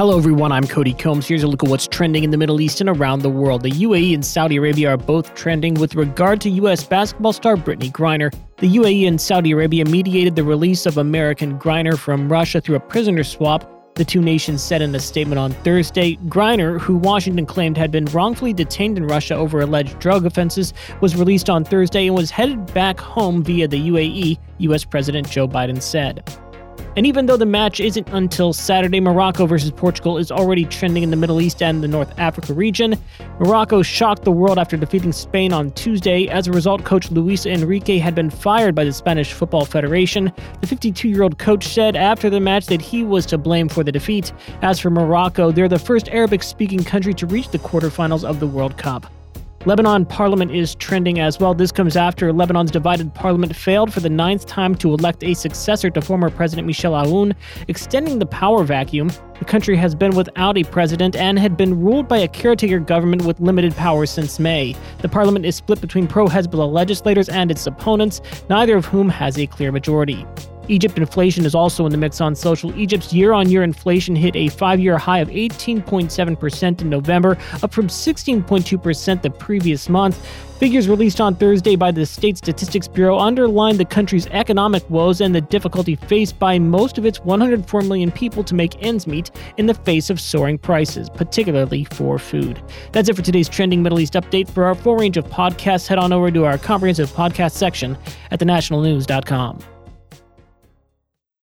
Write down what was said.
Hello, everyone. I'm Cody Combs. Here's a look at what's trending in the Middle East and around the world. The UAE and Saudi Arabia are both trending with regard to U.S. basketball star Brittney Griner. The UAE and Saudi Arabia mediated the release of American Griner from Russia through a prisoner swap. The two nations said in a statement on Thursday Griner, who Washington claimed had been wrongfully detained in Russia over alleged drug offenses, was released on Thursday and was headed back home via the UAE, U.S. President Joe Biden said. And even though the match isn't until Saturday, Morocco versus Portugal is already trending in the Middle East and the North Africa region. Morocco shocked the world after defeating Spain on Tuesday. As a result, coach Luis Enrique had been fired by the Spanish Football Federation. The 52 year old coach said after the match that he was to blame for the defeat. As for Morocco, they're the first Arabic speaking country to reach the quarterfinals of the World Cup. Lebanon parliament is trending as well. This comes after Lebanon's divided parliament failed for the ninth time to elect a successor to former President Michel Aoun, extending the power vacuum. The country has been without a president and had been ruled by a caretaker government with limited powers since May. The parliament is split between pro Hezbollah legislators and its opponents, neither of whom has a clear majority. Egypt inflation is also in the mix on social. Egypt's year on year inflation hit a five year high of 18.7% in November, up from 16.2% the previous month. Figures released on Thursday by the State Statistics Bureau underline the country's economic woes and the difficulty faced by most of its 104 million people to make ends meet in the face of soaring prices, particularly for food. That's it for today's Trending Middle East update. For our full range of podcasts, head on over to our comprehensive podcast section at thenationalnews.com.